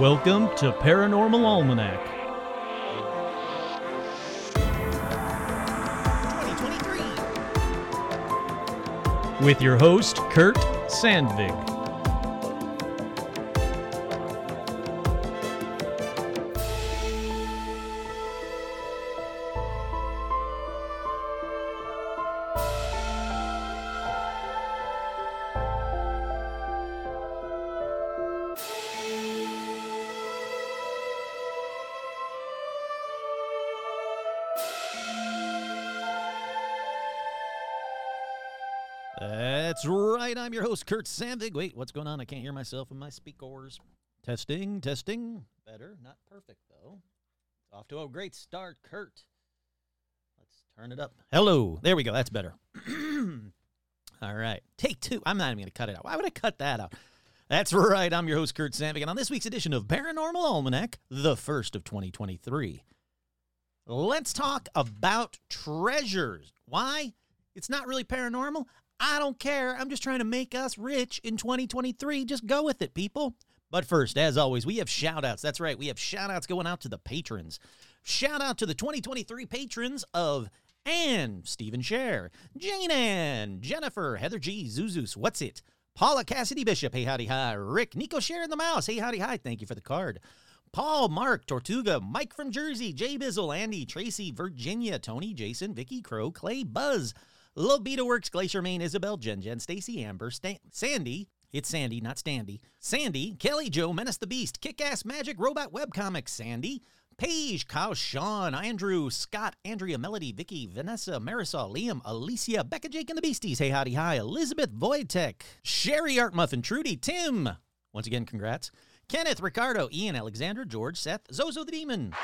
Welcome to Paranormal Almanac. 2023. with your host, Kurt Sandvig. Kurt Sandvig. Wait, what's going on? I can't hear myself in my speakers. Testing, testing. Better, not perfect though. Off to a great start, Kurt. Let's turn it up. Hello. There we go. That's better. All right. Take two. I'm not even going to cut it out. Why would I cut that out? That's right. I'm your host, Kurt Sandvig. And on this week's edition of Paranormal Almanac, the first of 2023, let's talk about treasures. Why? It's not really paranormal. I don't care. I'm just trying to make us rich in 2023. Just go with it, people. But first, as always, we have shout outs. That's right. We have shout outs going out to the patrons. Shout out to the 2023 patrons of Anne, Stephen Share, Jane Ann, Jennifer, Heather G, Zuzus, What's It, Paula Cassidy Bishop, hey howdy hi, Rick, Nico Share in the Mouse, hey howdy hi, thank you for the card. Paul, Mark, Tortuga, Mike from Jersey, Jay Bizzle, Andy, Tracy, Virginia, Tony, Jason, Vicky, Crow, Clay, Buzz, Lobita Works, Glacier Main, Isabel, Jen Jen, Stacy, Amber, Stan- Sandy, it's Sandy, not Standy, Sandy, Kelly, Joe, Menace the Beast, Kick Ass Magic, Robot Webcomics, Sandy, Paige, Kyle, Sean, Andrew, Scott, Andrea, Melody, Vicky, Vanessa, Marisol, Liam, Alicia, Becca, Jake, and the Beasties, hey howdy hi, Elizabeth, Voidtech, Sherry, Art Muffin, Trudy, Tim, once again, congrats, Kenneth, Ricardo, Ian, Alexandra, George, Seth, Zozo the Demon,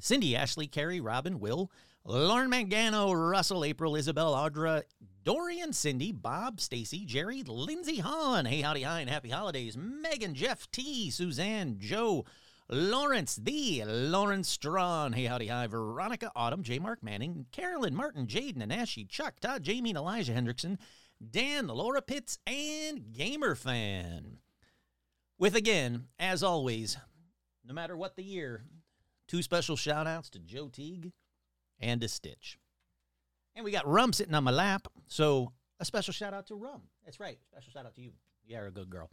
Cindy, Ashley, Carrie, Robin, Will, Lauren Mangano, Russell, April, Isabel, Audra, Dorian, Cindy, Bob, Stacy, Jerry, Lindsay Hahn, hey howdy hi and happy holidays, Megan, Jeff T, Suzanne, Joe, Lawrence, the Lawrence Strawn, hey howdy hi, Veronica, Autumn, J. Mark Manning, Carolyn, Martin, Jade, Nanashi, Chuck, Todd, Jamie, and Elijah Hendrickson, Dan, Laura Pitts, and Gamer Fan. With again, as always, no matter what the year, two special shout outs to Joe Teague and a Stitch. And we got Rum sitting on my lap, so a special shout out to Rum. That's right, special shout out to you. You're a good girl.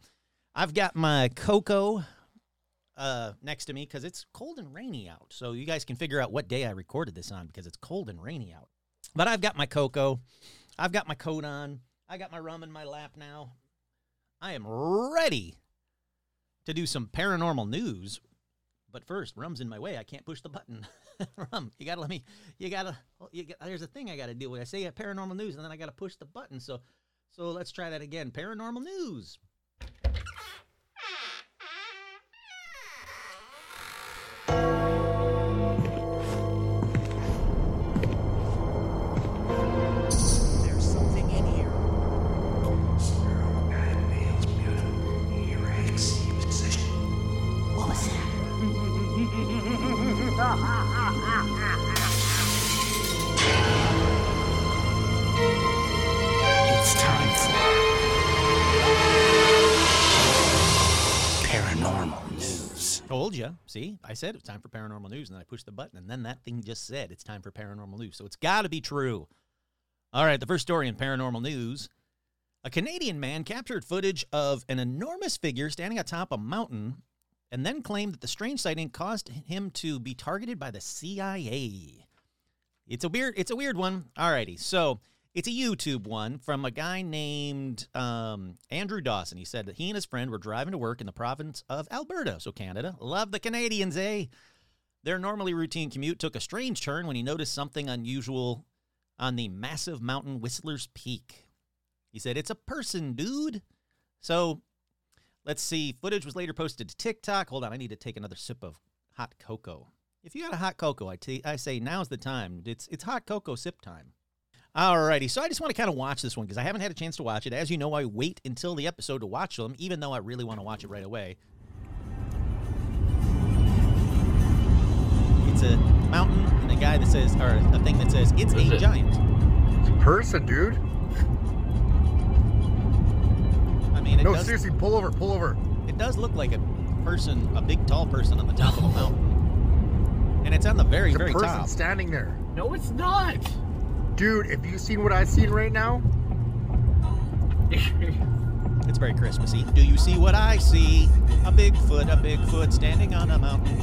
I've got my cocoa uh, next to me because it's cold and rainy out. So you guys can figure out what day I recorded this on because it's cold and rainy out. But I've got my cocoa. I've got my coat on. I got my rum in my lap now. I am ready to do some paranormal news. But first, rum's in my way. I can't push the button. rum, you gotta let me. You gotta. Oh, you got, there's a thing I gotta deal with. I say paranormal news, and then I gotta push the button. So, so let's try that again. Paranormal news. See, I said it was time for paranormal news, and then I pushed the button, and then that thing just said it's time for paranormal news. So it's got to be true. All right, the first story in paranormal news a Canadian man captured footage of an enormous figure standing atop a mountain and then claimed that the strange sighting caused him to be targeted by the CIA. It's a weird it's a weird one. Alrighty. So it's a YouTube one from a guy named um, Andrew Dawson. He said that he and his friend were driving to work in the province of Alberta, so Canada. Love the Canadians, eh? Their normally routine commute took a strange turn when he noticed something unusual on the massive mountain Whistler's Peak. He said, It's a person, dude. So let's see. Footage was later posted to TikTok. Hold on, I need to take another sip of hot cocoa. If you got a hot cocoa, I, t- I say now's the time. It's it's hot cocoa sip time. Alrighty, so I just want to kind of watch this one because I haven't had a chance to watch it. As you know, I wait until the episode to watch them, even though I really want to watch it right away. It's a mountain and a guy that says, or a thing that says, "It's Is a it? giant." It's a person, dude. I mean, it No, does. seriously, pull over, pull over. It does look like a person, a big tall person on the top of the mountain. And it's on the very, There's a very person top. standing there. No, it's not. Dude, if you seen what I've seen right now, It's very Christmassy. Do you see what I see? A Bigfoot, a Bigfoot standing on a mountain.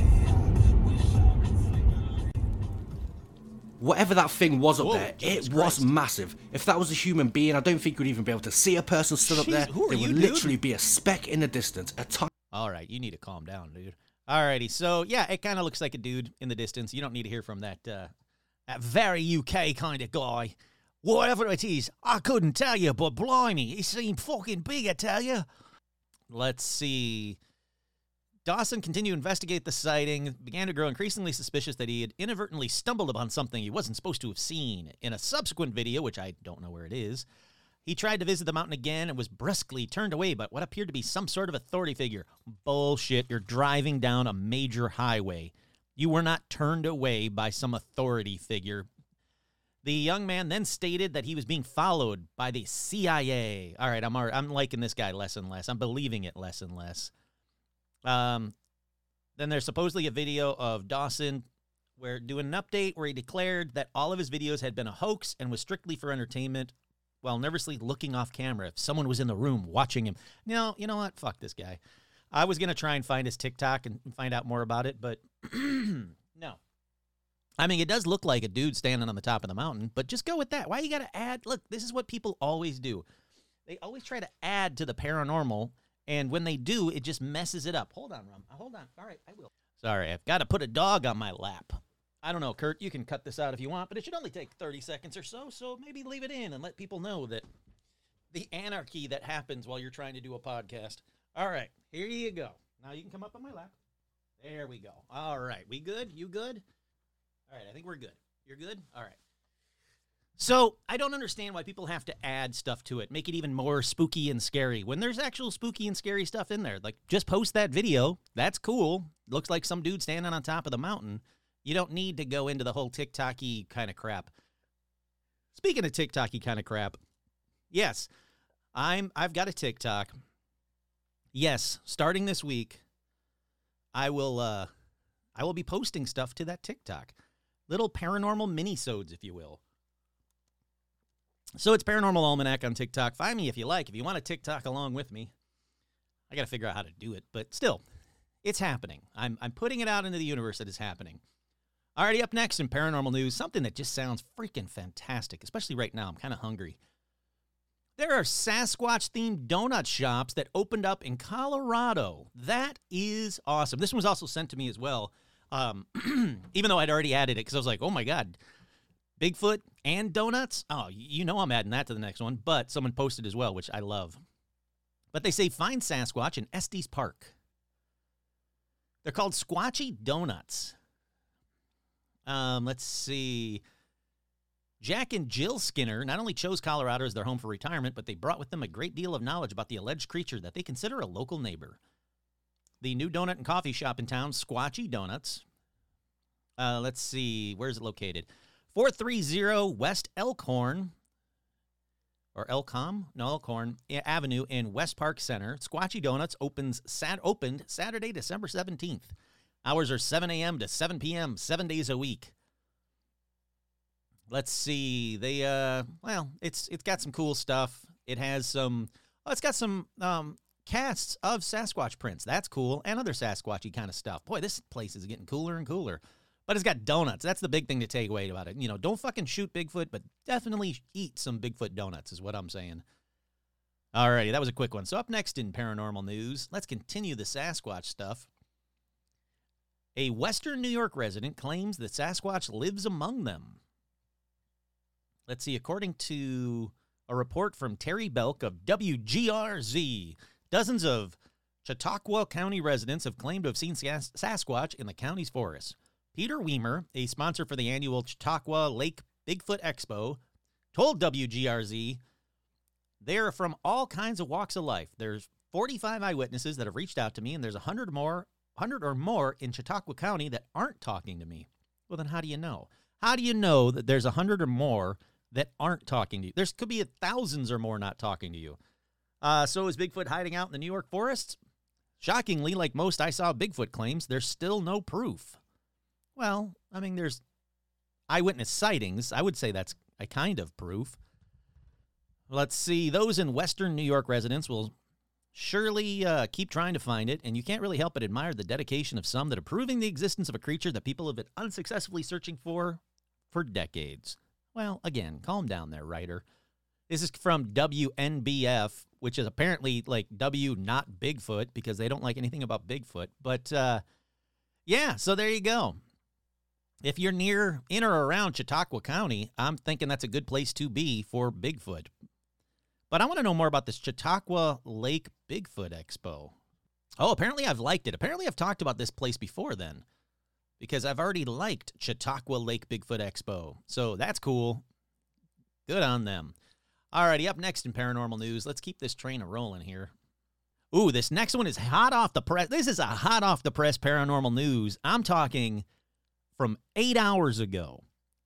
Whatever that thing was up Whoa, there, Jesus it was Christ. massive. If that was a human being, I don't think you'd even be able to see a person stood up Jeez, there. who are there you, would dude? literally be a speck in the distance. A tiny All right, you need to calm down, dude. Alrighty, so yeah, it kind of looks like a dude in the distance. You don't need to hear from that uh, that very UK kind of guy. Whatever it is, I couldn't tell you, but blimey, he seemed fucking big, I tell you. Let's see. Dawson continued to investigate the sighting, began to grow increasingly suspicious that he had inadvertently stumbled upon something he wasn't supposed to have seen. In a subsequent video, which I don't know where it is, he tried to visit the mountain again and was brusquely turned away by what appeared to be some sort of authority figure. Bullshit. You're driving down a major highway. You were not turned away by some authority figure. The young man then stated that he was being followed by the CIA. All right, I'm alri- I'm liking this guy less and less. I'm believing it less and less. Um, then there's supposedly a video of Dawson where doing an update where he declared that all of his videos had been a hoax and was strictly for entertainment while nervously looking off camera if someone was in the room watching him. No, you know what? Fuck this guy. I was going to try and find his TikTok and find out more about it, but no. I mean, it does look like a dude standing on the top of the mountain, but just go with that. Why you got to add? Look, this is what people always do. They always try to add to the paranormal, and when they do, it just messes it up. Hold on, Rum. Hold on. All right, I will. Sorry, I've got to put a dog on my lap. I don't know, Kurt. You can cut this out if you want, but it should only take 30 seconds or so, so maybe leave it in and let people know that the anarchy that happens while you're trying to do a podcast. All right, here you go. Now you can come up on my lap. There we go. All right, we good? You good? All right, I think we're good. You're good? All right. So I don't understand why people have to add stuff to it, make it even more spooky and scary when there's actual spooky and scary stuff in there. Like just post that video. That's cool. Looks like some dude standing on top of the mountain. You don't need to go into the whole TikToky kind of crap. Speaking of TikToky kind of crap, yes, I'm I've got a TikTok. Yes, starting this week, I will uh I will be posting stuff to that TikTok. Little paranormal mini-sodes, if you will. So it's Paranormal Almanac on TikTok. Find me if you like. If you want to TikTok along with me, I got to figure out how to do it. But still, it's happening. I'm, I'm putting it out into the universe that is happening. Alrighty, up next in paranormal news, something that just sounds freaking fantastic, especially right now. I'm kind of hungry. There are Sasquatch themed donut shops that opened up in Colorado. That is awesome. This one was also sent to me as well, um, even though I'd already added it because I was like, oh my God, Bigfoot and donuts? Oh, you know I'm adding that to the next one. But someone posted as well, which I love. But they say find Sasquatch in Estes Park. They're called Squatchy Donuts. Um, let's see. Jack and Jill Skinner not only chose Colorado as their home for retirement, but they brought with them a great deal of knowledge about the alleged creature that they consider a local neighbor. The new donut and coffee shop in town, Squatchy Donuts. Uh, let's see, where's it located? 430 West Elkhorn, or Elcom, no Elkhorn Avenue in West Park Center. Squatchy Donuts opens sat opened Saturday, December 17th. Hours are 7 a.m. to 7 p.m. seven days a week. Let's see. They uh well, it's it's got some cool stuff. It has some oh, it's got some um casts of Sasquatch prints. That's cool. And other Sasquatchy kind of stuff. Boy, this place is getting cooler and cooler. But it's got donuts. That's the big thing to take away about it. You know, don't fucking shoot Bigfoot, but definitely eat some Bigfoot donuts, is what I'm saying. Alrighty, that was a quick one. So up next in paranormal news, let's continue the Sasquatch stuff. A Western New York resident claims that Sasquatch lives among them. Let's see, according to a report from Terry Belk of WGRZ, dozens of Chautauqua County residents have claimed to have seen Sas- Sasquatch in the county's forests. Peter Weimer, a sponsor for the annual Chautauqua Lake Bigfoot Expo, told WGRZ they're from all kinds of walks of life. There's 45 eyewitnesses that have reached out to me, and there's 100 more, 100 or more in Chautauqua County that aren't talking to me. Well, then how do you know? How do you know that there's 100 or more that aren't talking to you? There's could be thousands or more not talking to you. Uh, so is Bigfoot hiding out in the New York forests? Shockingly, like most I saw Bigfoot claims, there's still no proof. Well, I mean, there's eyewitness sightings. I would say that's a kind of proof. Let's see. Those in Western New York residents will surely uh, keep trying to find it, and you can't really help but admire the dedication of some that are proving the existence of a creature that people have been unsuccessfully searching for for decades. Well, again, calm down there, writer. This is from WNBF, which is apparently like W, not Bigfoot, because they don't like anything about Bigfoot. But uh, yeah, so there you go. If you're near, in or around Chautauqua County, I'm thinking that's a good place to be for Bigfoot. But I want to know more about this Chautauqua Lake Bigfoot Expo. Oh, apparently I've liked it. Apparently I've talked about this place before then because I've already liked Chautauqua Lake Bigfoot Expo. So that's cool. Good on them. Alrighty, up next in paranormal news, let's keep this train a rolling here. Ooh, this next one is hot off the press. This is a hot off the press paranormal news. I'm talking from eight hours ago.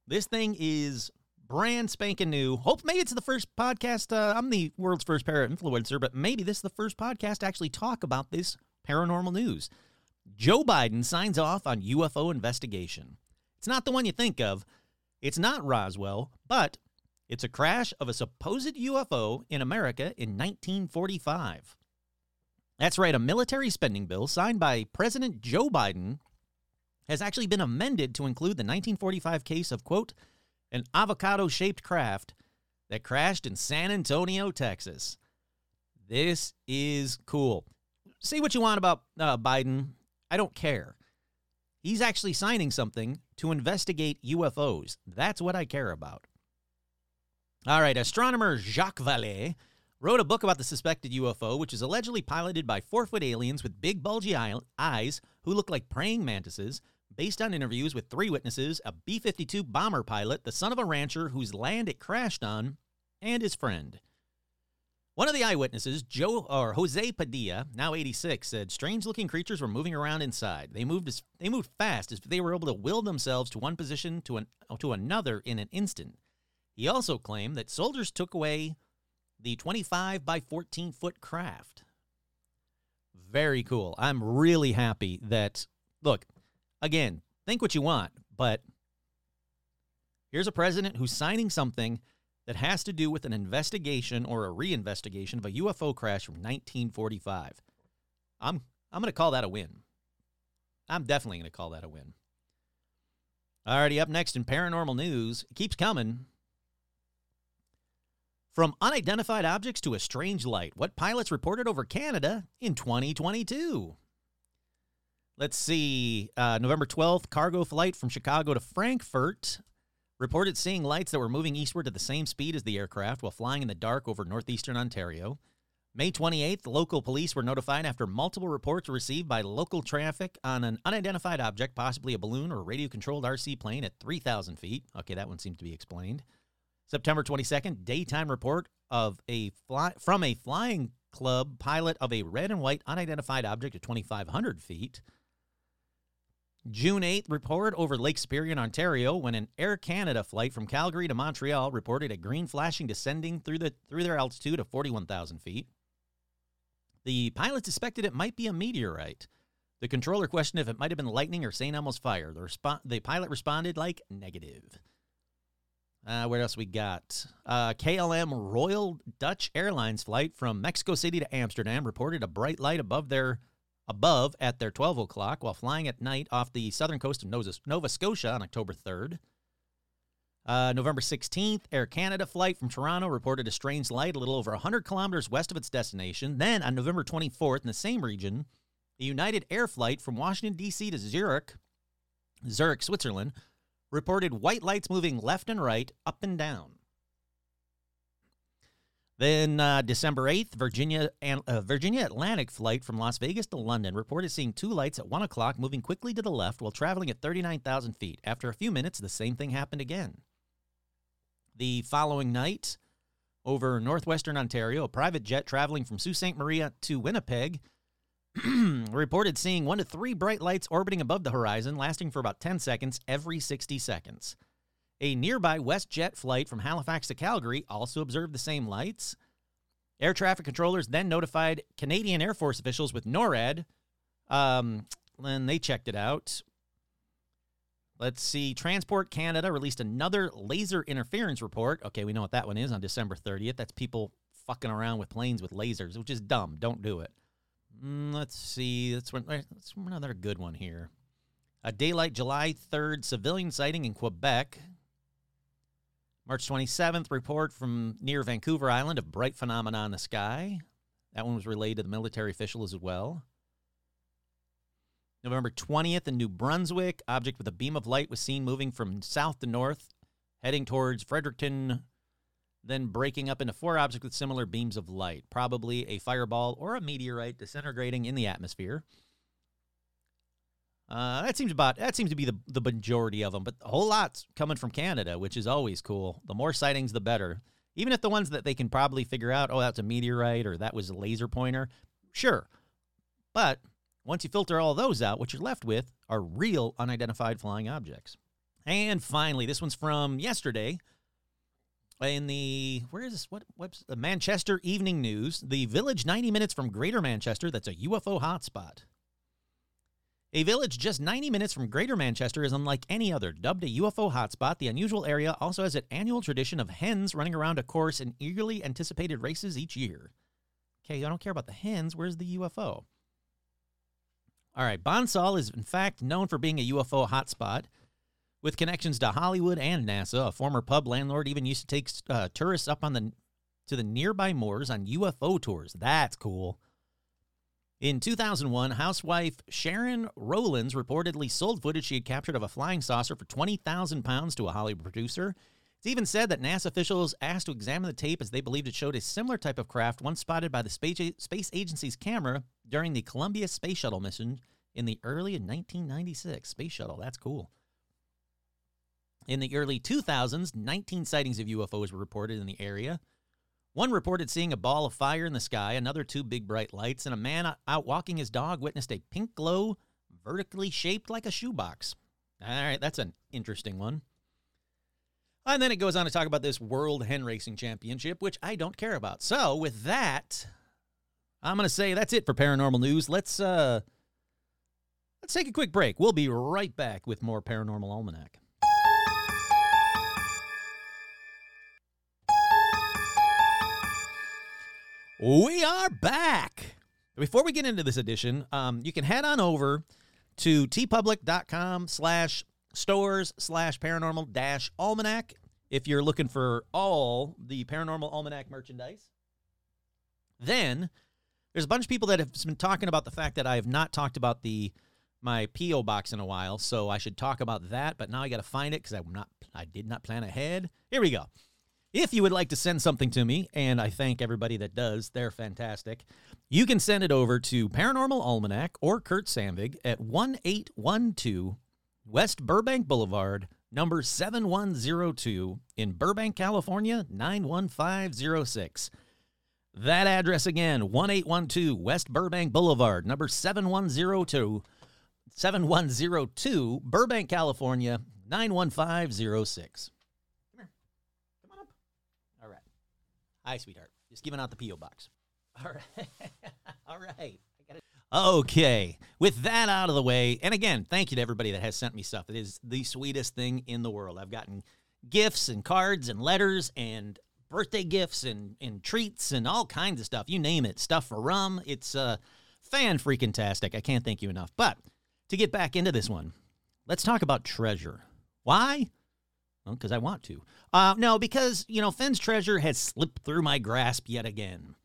This thing is brand spanking new. Hope maybe it's the first podcast. Uh, I'm the world's first para influencer, but maybe this is the first podcast to actually talk about this paranormal news. Joe Biden signs off on UFO investigation. It's not the one you think of. It's not Roswell, but it's a crash of a supposed UFO in America in 1945. That's right, a military spending bill signed by President Joe Biden has actually been amended to include the 1945 case of, quote, an avocado shaped craft that crashed in San Antonio, Texas. This is cool. Say what you want about uh, Biden. I don't care. He's actually signing something to investigate UFOs. That's what I care about. All right, astronomer Jacques Vallée wrote a book about the suspected UFO, which is allegedly piloted by four foot aliens with big, bulgy eyes who look like praying mantises based on interviews with three witnesses a B 52 bomber pilot, the son of a rancher whose land it crashed on, and his friend. One of the eyewitnesses, Joe or Jose Padilla, now 86, said strange-looking creatures were moving around inside. They moved as they moved fast as they were able to will themselves to one position to an to another in an instant. He also claimed that soldiers took away the 25 by 14 foot craft. Very cool. I'm really happy that look, again, think what you want, but here's a president who's signing something that has to do with an investigation or a reinvestigation of a UFO crash from 1945. I'm I'm going to call that a win. I'm definitely going to call that a win. Alrighty, up next in paranormal news, it keeps coming. From unidentified objects to a strange light, what pilots reported over Canada in 2022? Let's see. Uh, November 12th, cargo flight from Chicago to Frankfurt reported seeing lights that were moving eastward at the same speed as the aircraft while flying in the dark over northeastern Ontario. May 28th, local police were notified after multiple reports received by local traffic on an unidentified object, possibly a balloon or radio controlled RC plane at 3,000 feet. Okay, that one seems to be explained. September 22nd, daytime report of a fly, from a flying club pilot of a red and white unidentified object at 2,500 feet. June 8th, report over Lake Superior, Ontario, when an Air Canada flight from Calgary to Montreal reported a green flashing descending through the through their altitude of 41,000 feet. The pilots suspected it might be a meteorite. The controller questioned if it might have been lightning or St. Elmo's fire. The, the pilot responded like negative. Uh, where else we got? Uh, KLM Royal Dutch Airlines flight from Mexico City to Amsterdam reported a bright light above their above at their 12 o'clock while flying at night off the southern coast of Nova, Scotia on October 3rd. Uh, November 16th, Air Canada flight from Toronto reported a strange light a little over 100 kilometers west of its destination. Then on November 24th, in the same region, a United Air flight from Washington, D.C. to Zurich, Zurich, Switzerland, reported white lights moving left and right, up and down. Then uh, December 8th, Virginia, uh, Virginia Atlantic flight from Las Vegas to London reported seeing two lights at 1 o'clock moving quickly to the left while traveling at 39,000 feet. After a few minutes, the same thing happened again. The following night, over northwestern Ontario, a private jet traveling from Sault Ste. Maria to Winnipeg reported seeing one to three bright lights orbiting above the horizon, lasting for about 10 seconds every 60 seconds. A nearby WestJet flight from Halifax to Calgary also observed the same lights. Air traffic controllers then notified Canadian Air Force officials with NORAD. Um, and they checked it out. Let's see. Transport Canada released another laser interference report. Okay, we know what that one is on December 30th. That's people fucking around with planes with lasers, which is dumb. Don't do it. Mm, let's see. That's one, that's another good one here. A daylight July 3rd civilian sighting in Quebec. March 27th, report from near Vancouver Island of bright phenomena in the sky. That one was relayed to the military official as well. November 20th in New Brunswick, object with a beam of light was seen moving from south to north, heading towards Fredericton, then breaking up into four objects with similar beams of light, probably a fireball or a meteorite disintegrating in the atmosphere. Uh, that seems about that seems to be the the majority of them, but a whole lot's coming from Canada, which is always cool. The more sightings, the better. Even if the ones that they can probably figure out, oh, that's a meteorite or that was a laser pointer, sure. But once you filter all those out, what you're left with are real unidentified flying objects. And finally, this one's from yesterday. In the where is this? What what's the Manchester Evening News? The village 90 minutes from Greater Manchester that's a UFO hotspot. A village just 90 minutes from Greater Manchester is unlike any other. Dubbed a UFO hotspot, the unusual area also has an annual tradition of hens running around a course in eagerly anticipated races each year. Okay, I don't care about the hens. Where's the UFO? All right, Bonsall is in fact known for being a UFO hotspot with connections to Hollywood and NASA. A former pub landlord even used to take uh, tourists up on the to the nearby moors on UFO tours. That's cool. In 2001, housewife Sharon Rowlands reportedly sold footage she had captured of a flying saucer for 20,000 pounds to a Hollywood producer. It's even said that NASA officials asked to examine the tape as they believed it showed a similar type of craft once spotted by the space agency's camera during the Columbia Space Shuttle mission in the early 1996. Space Shuttle, that's cool. In the early 2000s, 19 sightings of UFOs were reported in the area. One reported seeing a ball of fire in the sky, another two big bright lights, and a man out walking his dog witnessed a pink glow vertically shaped like a shoebox. All right, that's an interesting one. And then it goes on to talk about this World Hen Racing Championship, which I don't care about. So, with that, I'm going to say that's it for paranormal news. Let's uh let's take a quick break. We'll be right back with more Paranormal Almanac. We are back. Before we get into this edition, um, you can head on over to teepublic.com slash stores slash paranormal dash almanac if you're looking for all the paranormal almanac merchandise. Then there's a bunch of people that have been talking about the fact that I have not talked about the my PO box in a while, so I should talk about that. But now I got to find it because I'm not I did not plan ahead. Here we go. If you would like to send something to me, and I thank everybody that does, they're fantastic, you can send it over to Paranormal Almanac or Kurt Sandvig at 1812 West Burbank Boulevard, number 7102 in Burbank, California, 91506. That address again, 1812 West Burbank Boulevard, number 7102, 7102 Burbank, California, 91506. Hi, sweetheart. Just giving out the P.O. box. All right. All right. Okay. With that out of the way, and again, thank you to everybody that has sent me stuff. It is the sweetest thing in the world. I've gotten gifts and cards and letters and birthday gifts and, and treats and all kinds of stuff. You name it. Stuff for rum. It's uh, fan freaking tastic. I can't thank you enough. But to get back into this one, let's talk about treasure. Why? Because I want to. Uh, no, because, you know, Fenn's treasure has slipped through my grasp yet again.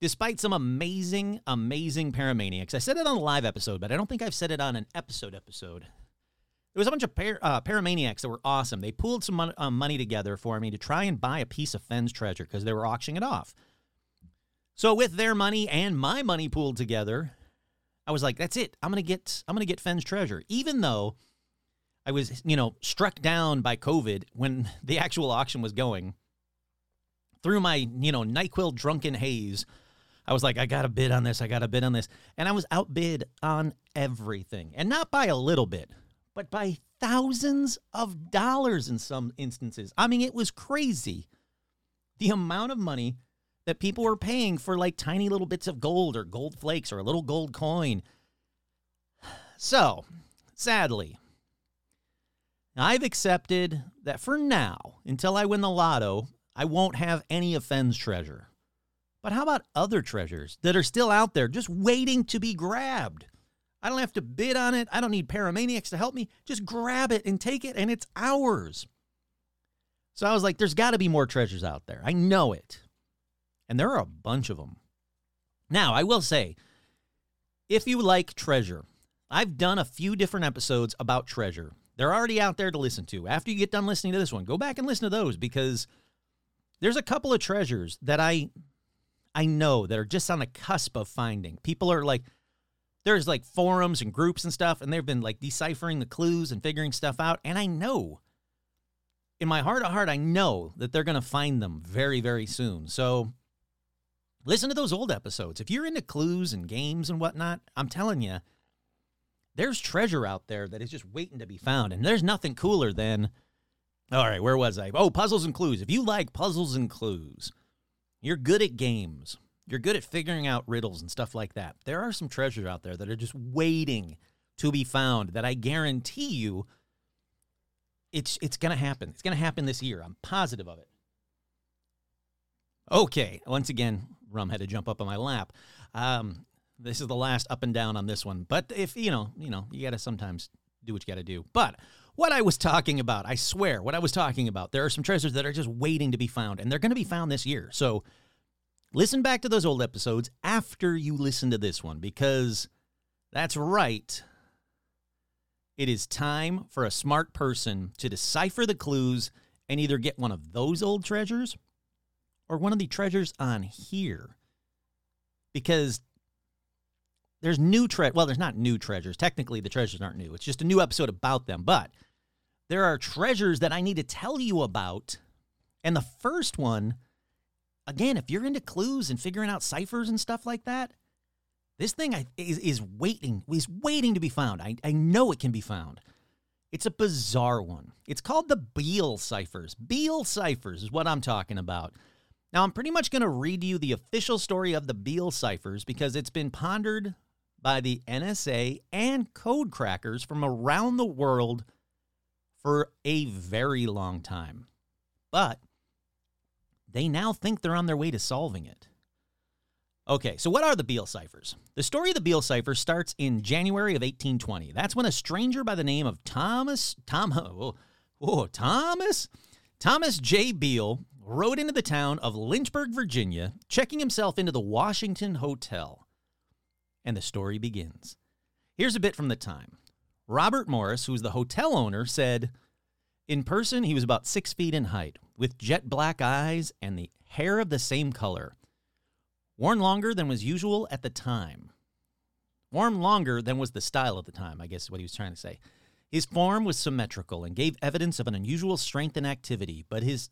Despite some amazing, amazing paramaniacs. I said it on a live episode, but I don't think I've said it on an episode episode. There was a bunch of par- uh, paramaniacs that were awesome. They pooled some mon- uh, money together for me to try and buy a piece of Fenn's treasure because they were auctioning it off. So with their money and my money pooled together, I was like, "That's it. I'm gonna get. I'm gonna get Fenn's treasure." Even though I was, you know, struck down by COVID when the actual auction was going. Through my, you know, NyQuil drunken haze, I was like, I got to bid on this. I got to bid on this. And I was outbid on everything. And not by a little bit, but by thousands of dollars in some instances. I mean, it was crazy. The amount of money that people were paying for like tiny little bits of gold or gold flakes or a little gold coin. So, sadly, I've accepted that for now, until I win the lotto, I won't have any of Fenn's treasure. But how about other treasures that are still out there just waiting to be grabbed? I don't have to bid on it. I don't need paramaniacs to help me. Just grab it and take it, and it's ours. So I was like, there's got to be more treasures out there. I know it. And there are a bunch of them. Now, I will say, if you like treasure, I've done a few different episodes about treasure. They're already out there to listen to. After you get done listening to this one, go back and listen to those because there's a couple of treasures that I I know that are just on the cusp of finding. People are like there's like forums and groups and stuff and they've been like deciphering the clues and figuring stuff out and I know in my heart of heart I know that they're going to find them very very soon. So listen to those old episodes. If you're into clues and games and whatnot, I'm telling you there's treasure out there that is just waiting to be found. And there's nothing cooler than, all right, where was I? Oh, puzzles and clues. If you like puzzles and clues, you're good at games, you're good at figuring out riddles and stuff like that. There are some treasures out there that are just waiting to be found that I guarantee you it's it's going to happen. It's going to happen this year. I'm positive of it. Okay, once again, Rum had to jump up on my lap. Um, this is the last up and down on this one. But if you know, you know, you got to sometimes do what you got to do. But what I was talking about, I swear, what I was talking about, there are some treasures that are just waiting to be found, and they're going to be found this year. So listen back to those old episodes after you listen to this one, because that's right. It is time for a smart person to decipher the clues and either get one of those old treasures or one of the treasures on here. Because there's new tre well there's not new treasures. Technically the treasures aren't new. It's just a new episode about them. But there are treasures that i need to tell you about. And the first one again if you're into clues and figuring out ciphers and stuff like that this thing is, is waiting is waiting to be found. I, I know it can be found. It's a bizarre one. It's called the beale ciphers. Beale ciphers is what i'm talking about. Now i'm pretty much going to read you the official story of the beale ciphers because it's been pondered by the NSA and code crackers from around the world for a very long time. But they now think they're on their way to solving it. Okay, so what are the Beale ciphers? The story of the Beale cipher starts in January of 1820. That's when a stranger by the name of Thomas Tom oh, oh, Thomas Thomas J. Beale rode into the town of Lynchburg, Virginia, checking himself into the Washington Hotel and the story begins. Here's a bit from the time. Robert Morris, who was the hotel owner, said, In person, he was about six feet in height, with jet black eyes and the hair of the same color, worn longer than was usual at the time. Worn longer than was the style of the time, I guess is what he was trying to say. His form was symmetrical and gave evidence of an unusual strength and activity, but his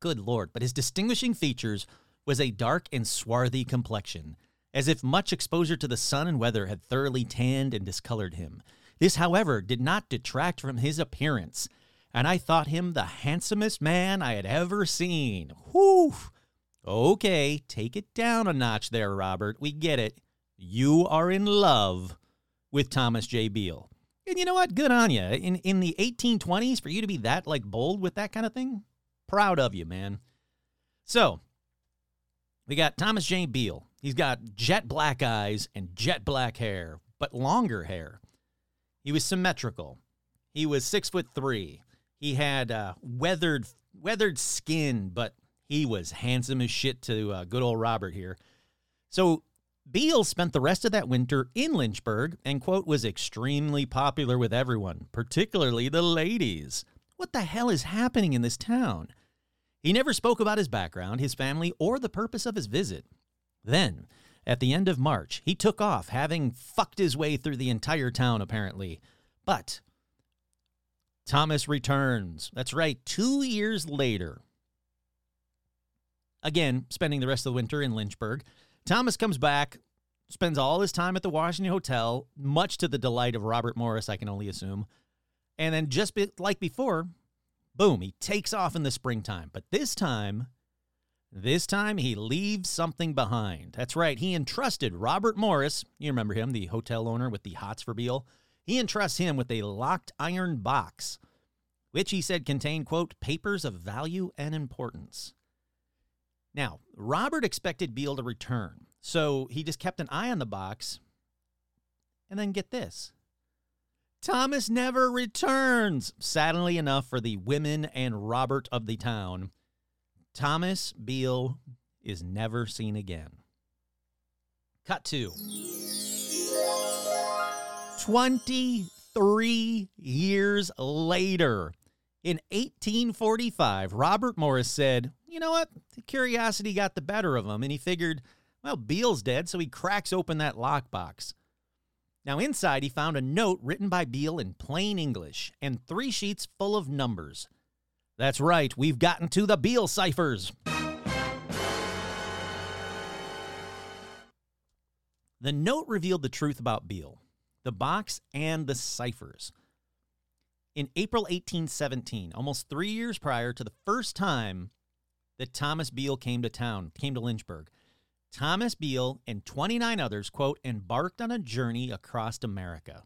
good lord, but his distinguishing features was a dark and swarthy complexion, as if much exposure to the sun and weather had thoroughly tanned and discolored him. This, however, did not detract from his appearance, and I thought him the handsomest man I had ever seen. Whew! Okay, take it down a notch there, Robert. We get it. You are in love with Thomas J. Beale. And you know what? Good on you. In in the 1820s, for you to be that like bold with that kind of thing, proud of you, man. So, we got Thomas J. Beale. He's got jet black eyes and jet black hair, but longer hair. He was symmetrical. He was six foot three. He had uh, weathered weathered skin, but he was handsome as shit to uh, good old Robert here. So Beale spent the rest of that winter in Lynchburg and, quote, was extremely popular with everyone, particularly the ladies. What the hell is happening in this town? He never spoke about his background, his family, or the purpose of his visit. Then, at the end of March, he took off, having fucked his way through the entire town, apparently. But Thomas returns. That's right, two years later. Again, spending the rest of the winter in Lynchburg. Thomas comes back, spends all his time at the Washington Hotel, much to the delight of Robert Morris, I can only assume. And then, just be, like before, boom, he takes off in the springtime. But this time, This time he leaves something behind. That's right, he entrusted Robert Morris, you remember him, the hotel owner with the hots for Beale, he entrusts him with a locked iron box, which he said contained, quote, papers of value and importance. Now, Robert expected Beale to return, so he just kept an eye on the box. And then get this Thomas never returns. Sadly enough for the women and Robert of the town, Thomas Beale is never seen again. Cut to 23 years later. In 1845, Robert Morris said, You know what? The curiosity got the better of him, and he figured, well, Beale's dead, so he cracks open that lockbox. Now, inside, he found a note written by Beale in plain English and three sheets full of numbers. That's right, we've gotten to the Beale ciphers. The note revealed the truth about Beale, the box, and the ciphers. In April 1817, almost three years prior to the first time that Thomas Beale came to town, came to Lynchburg, Thomas Beale and 29 others, quote, embarked on a journey across America.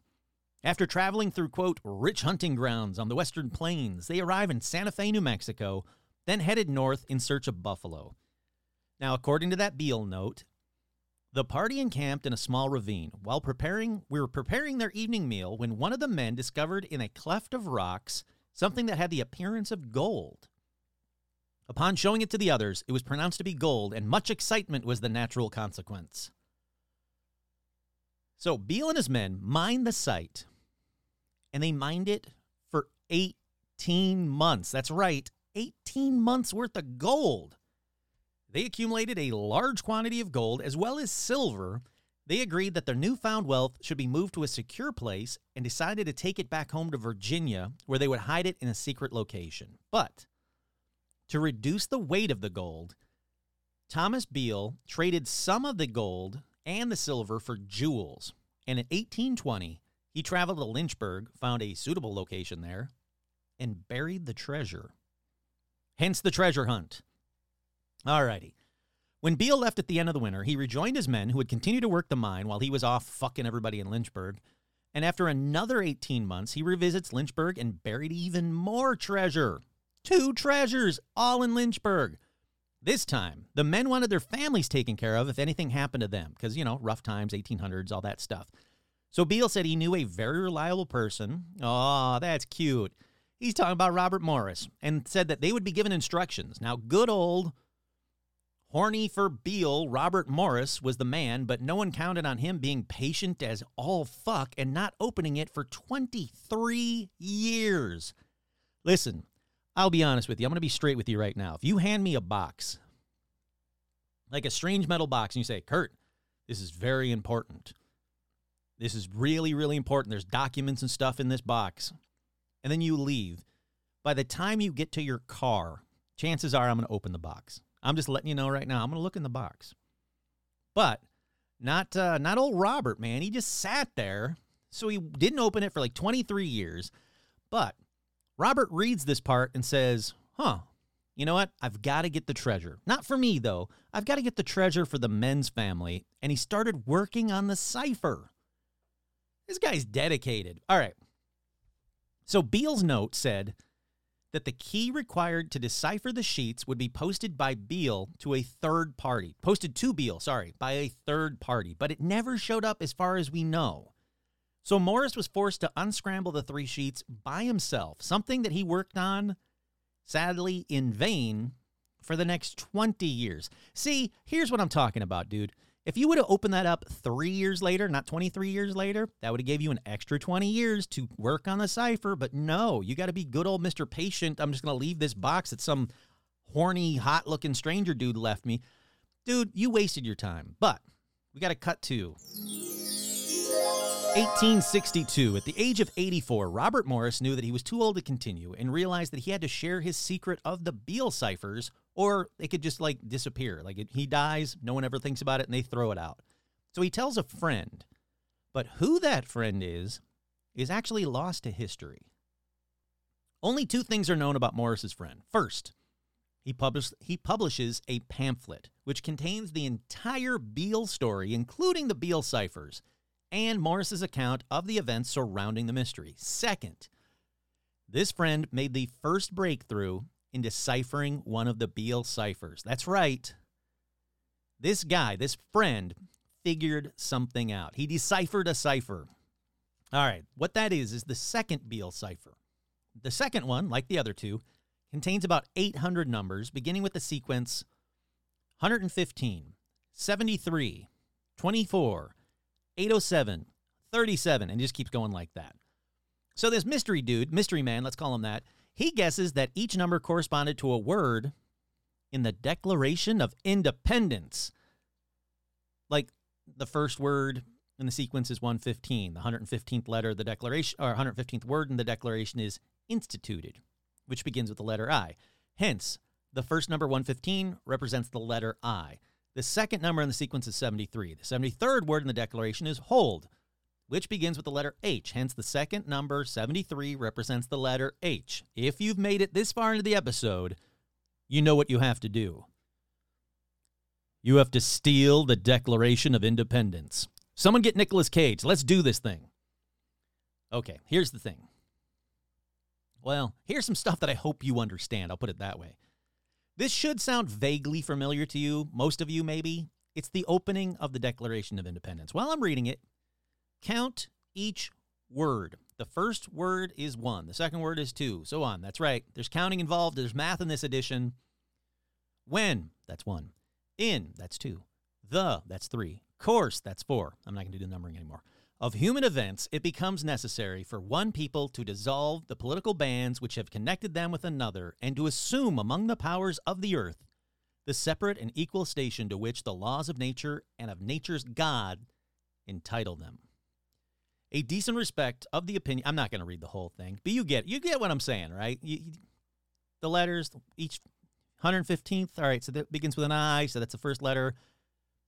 After traveling through, quote, rich hunting grounds on the western plains, they arrive in Santa Fe, New Mexico, then headed north in search of buffalo. Now, according to that Beale note, the party encamped in a small ravine. While preparing, we were preparing their evening meal when one of the men discovered in a cleft of rocks something that had the appearance of gold. Upon showing it to the others, it was pronounced to be gold, and much excitement was the natural consequence. So Beale and his men mined the site, and they mined it for 18 months. That's right, 18 months worth of gold. They accumulated a large quantity of gold as well as silver. They agreed that their newfound wealth should be moved to a secure place and decided to take it back home to Virginia, where they would hide it in a secret location. But to reduce the weight of the gold, Thomas Beale traded some of the gold and the silver for jewels. And in 1820, he traveled to Lynchburg, found a suitable location there, and buried the treasure. Hence the treasure hunt. Alrighty. When Beale left at the end of the winter, he rejoined his men who had continued to work the mine while he was off fucking everybody in Lynchburg. And after another 18 months, he revisits Lynchburg and buried even more treasure. Two treasures, all in Lynchburg. This time, the men wanted their families taken care of if anything happened to them, because, you know, rough times, 1800s, all that stuff. So Beale said he knew a very reliable person. Oh, that's cute. He's talking about Robert Morris and said that they would be given instructions. Now, good old horny for Beale, Robert Morris was the man, but no one counted on him being patient as all fuck and not opening it for 23 years. Listen, I'll be honest with you. I'm going to be straight with you right now. If you hand me a box, like a strange metal box, and you say, Kurt, this is very important. This is really, really important. There's documents and stuff in this box. And then you leave. By the time you get to your car, chances are I'm going to open the box. I'm just letting you know right now. I'm going to look in the box. But not uh, not old Robert, man. He just sat there. So he didn't open it for like 23 years. But Robert reads this part and says, huh, you know what? I've got to get the treasure. Not for me, though. I've got to get the treasure for the men's family. And he started working on the cipher. This guy's dedicated. All right. So Beale's note said that the key required to decipher the sheets would be posted by Beale to a third party. Posted to Beale, sorry, by a third party. But it never showed up as far as we know. So Morris was forced to unscramble the three sheets by himself, something that he worked on, sadly, in vain for the next 20 years. See, here's what I'm talking about, dude. If you would have opened that up three years later, not 23 years later, that would have gave you an extra 20 years to work on the cipher. But no, you got to be good old Mr. Patient. I'm just going to leave this box that some horny, hot looking stranger dude left me. Dude, you wasted your time. But we got to cut to 1862. At the age of 84, Robert Morris knew that he was too old to continue and realized that he had to share his secret of the Beale ciphers or they could just like disappear. Like he dies, no one ever thinks about it, and they throw it out. So he tells a friend, but who that friend is, is actually lost to history. Only two things are known about Morris's friend. First, He, published, he publishes a pamphlet which contains the entire Beale story, including the Beale ciphers, and Morris's account of the events surrounding the mystery. Second, this friend made the first breakthrough in deciphering one of the Beale ciphers. That's right. This guy, this friend, figured something out. He deciphered a cipher. All right, what that is, is the second Beale cipher. The second one, like the other two, contains about 800 numbers, beginning with the sequence 115, 73, 24, 807, 37, and just keeps going like that. So this mystery dude, mystery man, let's call him that, he guesses that each number corresponded to a word in the Declaration of Independence. Like the first word in the sequence is 115. The 115th letter of the declaration or 115th word in the declaration is instituted, which begins with the letter I. Hence, the first number 115 represents the letter I. The second number in the sequence is 73. The 73rd word in the declaration is hold, which begins with the letter H. Hence, the second number, 73, represents the letter H. If you've made it this far into the episode, you know what you have to do. You have to steal the Declaration of Independence. Someone get Nicolas Cage. Let's do this thing. Okay, here's the thing. Well, here's some stuff that I hope you understand. I'll put it that way. This should sound vaguely familiar to you, most of you maybe. It's the opening of the Declaration of Independence. While I'm reading it, count each word. The first word is one, the second word is two, so on. That's right. There's counting involved, there's math in this edition. When, that's one. In, that's two. The, that's three. Course, that's four. I'm not going to do the numbering anymore. Of human events, it becomes necessary for one people to dissolve the political bands which have connected them with another and to assume among the powers of the earth the separate and equal station to which the laws of nature and of nature's God entitle them. A decent respect of the opinion. I'm not going to read the whole thing, but you get you get what I'm saying, right? You, you- the letters, each 115th. All right, so that begins with an I, so that's the first letter.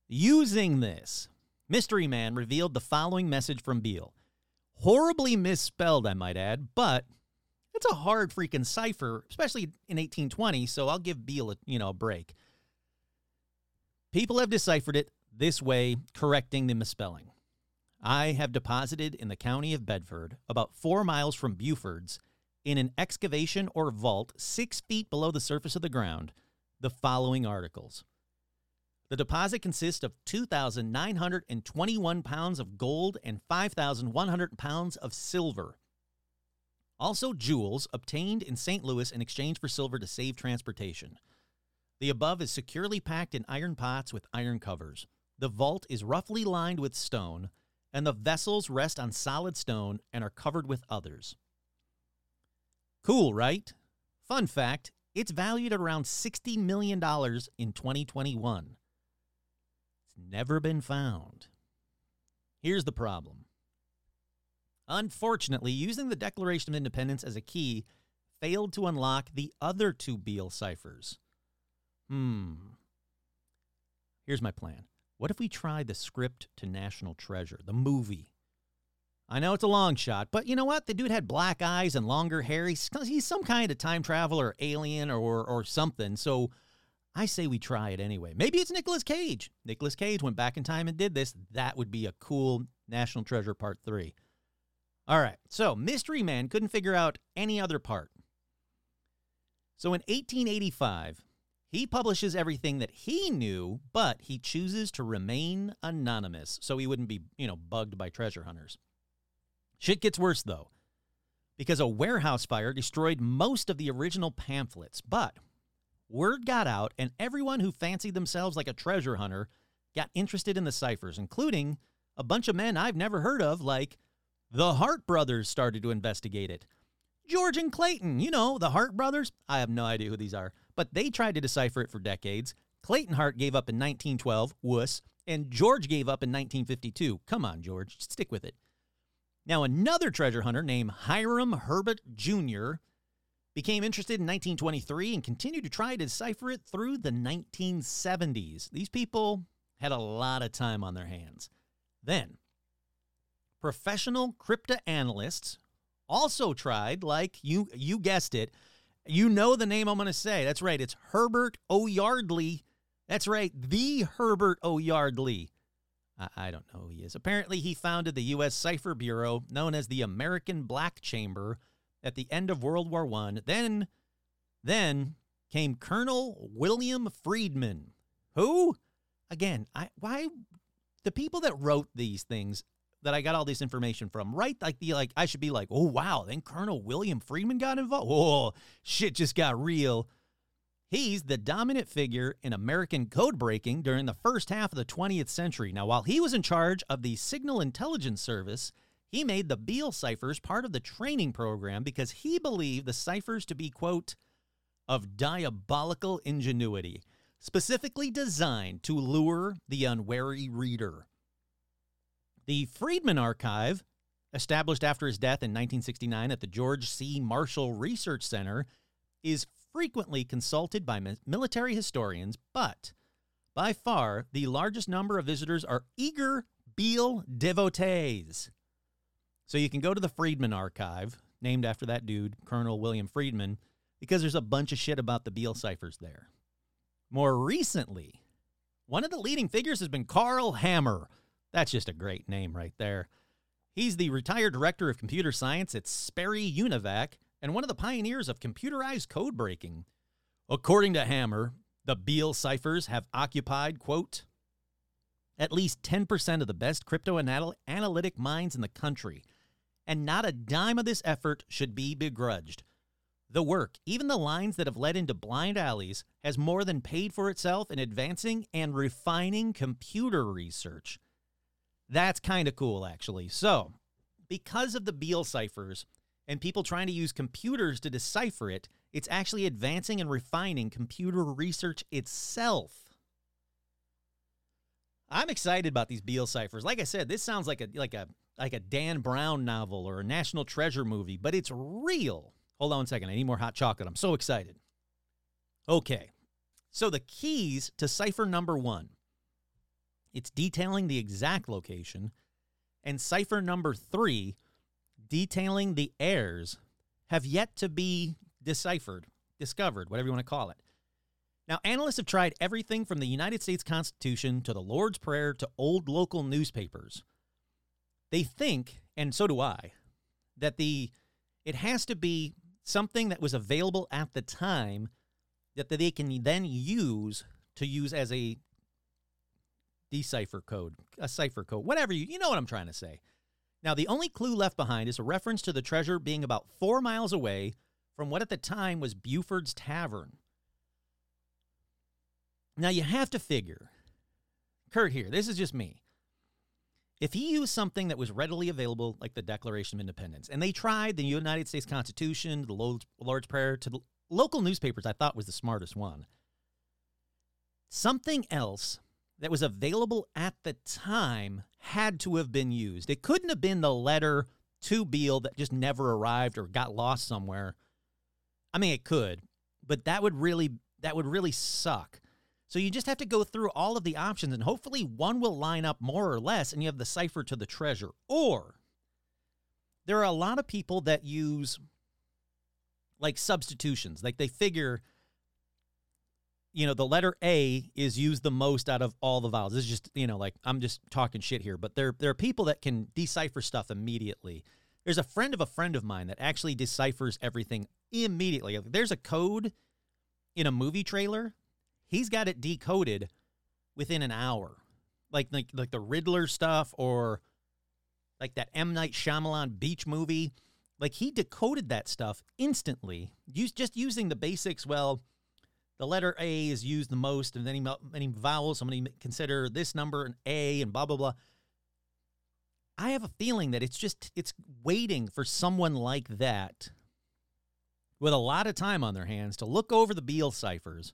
Using this, Mystery Man revealed the following message from Beale. Horribly misspelled, I might add, but it's a hard freaking cipher, especially in 1820, so I'll give Beale a, you know, a break. People have deciphered it this way, correcting the misspelling. I have deposited in the county of Bedford, about four miles from Buford's, in an excavation or vault six feet below the surface of the ground, the following articles. The deposit consists of 2,921 pounds of gold and 5,100 pounds of silver. Also, jewels obtained in St. Louis in exchange for silver to save transportation. The above is securely packed in iron pots with iron covers. The vault is roughly lined with stone, and the vessels rest on solid stone and are covered with others. Cool, right? Fun fact it's valued at around $60 million in 2021. It's never been found. Here's the problem. Unfortunately, using the Declaration of Independence as a key failed to unlock the other two Beale ciphers. Hmm. Here's my plan. What if we tried the script to National Treasure, the movie? I know it's a long shot, but you know what? The dude had black eyes and longer hair. He's, he's some kind of time traveler, alien, or or something. So I say we try it anyway. Maybe it's Nicolas Cage. Nicolas Cage went back in time and did this. That would be a cool National Treasure Part 3. All right. So, Mystery Man couldn't figure out any other part. So, in 1885, he publishes everything that he knew, but he chooses to remain anonymous so he wouldn't be, you know, bugged by treasure hunters. Shit gets worse, though, because a warehouse fire destroyed most of the original pamphlets, but word got out, and everyone who fancied themselves like a treasure hunter got interested in the ciphers, including a bunch of men I've never heard of, like the Hart brothers started to investigate it. George and Clayton, you know, the Hart brothers. I have no idea who these are, but they tried to decipher it for decades. Clayton Hart gave up in 1912, wuss, and George gave up in 1952. Come on, George, stick with it. Now, another treasure hunter named Hiram Herbert Jr. became interested in 1923 and continued to try to decipher it through the 1970s. These people had a lot of time on their hands. Then, professional cryptanalysts also tried, like you you guessed it, You know the name I'm going to say. That's right. It's Herbert O. Yardley. That's right. The Herbert O. Yardley. I, I don't know who he is. Apparently, he founded the U.S. Cipher Bureau, known as the American Black Chamber, at the end of World War One. Then, then came Colonel William Friedman. Who? Again, I why the people that wrote these things that I got all this information from, right? Like the like I should be like, oh wow, then Colonel William Friedman got involved. Oh, shit just got real. He's the dominant figure in American code breaking during the first half of the 20th century. Now, while he was in charge of the Signal Intelligence Service, he made the Beale ciphers part of the training program because he believed the ciphers to be, quote, of diabolical ingenuity, specifically designed to lure the unwary reader. The Friedman Archive, established after his death in 1969 at the George C. Marshall Research Center, is frequently consulted by military historians, but by far the largest number of visitors are eager Beale devotees. So you can go to the Friedman Archive, named after that dude, Colonel William Friedman, because there's a bunch of shit about the Beale ciphers there. More recently, one of the leading figures has been Carl Hammer. That's just a great name right there. He's the retired director of computer science at Sperry Univac and one of the pioneers of computerized code breaking. According to Hammer, the Beale ciphers have occupied, quote, at least 10% of the best crypto analytic minds in the country, and not a dime of this effort should be begrudged. The work, even the lines that have led into blind alleys, has more than paid for itself in advancing and refining computer research. That's kind of cool, actually. So, because of the Beale ciphers and people trying to use computers to decipher it, it's actually advancing and refining computer research itself. I'm excited about these Beale ciphers. Like I said, this sounds like a like a like a Dan Brown novel or a National Treasure movie, but it's real. Hold on one second. I need more hot chocolate. I'm so excited. Okay. So the keys to cipher number 1. It's detailing the exact location and cipher number 3 detailing the heirs have yet to be deciphered, discovered, whatever you want to call it. Now, analysts have tried everything from the United States Constitution to the Lord's Prayer to old local newspapers. They think, and so do I, that the it has to be something that was available at the time that they can then use to use as a decipher code, a cipher code, whatever you you know what I'm trying to say. Now, the only clue left behind is a reference to the treasure being about four miles away from what at the time was Buford's Tavern. Now, you have to figure, Kurt here, this is just me. If he used something that was readily available, like the Declaration of Independence, and they tried the United States Constitution, the Lord's, Prayer, to the local newspapers, I thought was the smartest one. Something else that was available at the time had to have been used. It couldn't have been the letter to Beale that just never arrived or got lost somewhere. I mean, it could, but that would really that would really suck. So you just have to go through all of the options and hopefully one will line up more or less and you have the cipher to the treasure. Or there are a lot of people that use like substitutions. Like they figure you know, the letter A is used the most out of all the vowels. This is just, you know, like I'm just talking shit here, but there there are people that can decipher stuff immediately. There's a friend of a friend of mine that actually deciphers everything immediately. There's a code in a movie trailer. He's got it decoded within an hour. Like like like the Riddler stuff or like that M Night Shyamalan beach movie. Like he decoded that stuff instantly. Use just using the basics well the letter A is used the most, and then any, any vowels, somebody consider this number an A and blah, blah, blah. I have a feeling that it's just, it's waiting for someone like that with a lot of time on their hands to look over the Beale ciphers.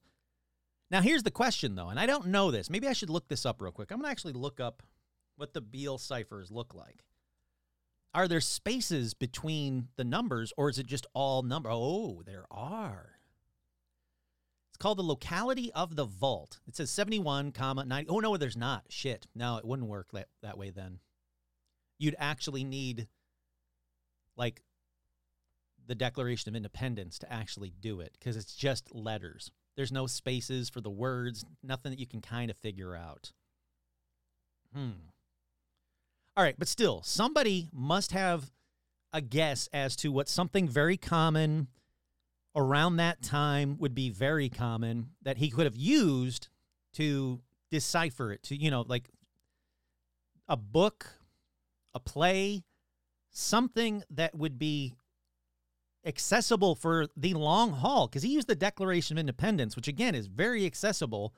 Now, here's the question, though, and I don't know this. Maybe I should look this up real quick. I'm going to actually look up what the Beale ciphers look like. Are there spaces between the numbers, or is it just all number? Oh, there are It's called the locality of the vault. It says 71, comma 90. Oh no, there's not. Shit. No, it wouldn't work that, that way then. You'd actually need like the Declaration of Independence to actually do it because it's just letters. There's no spaces for the words, nothing that you can kind of figure out. Hmm. All right, but still, somebody must have a guess as to what something very common around that time would be very common that he could have used to decipher it to you know like a book a play something that would be accessible for the long haul because he used the declaration of independence which again is very accessible.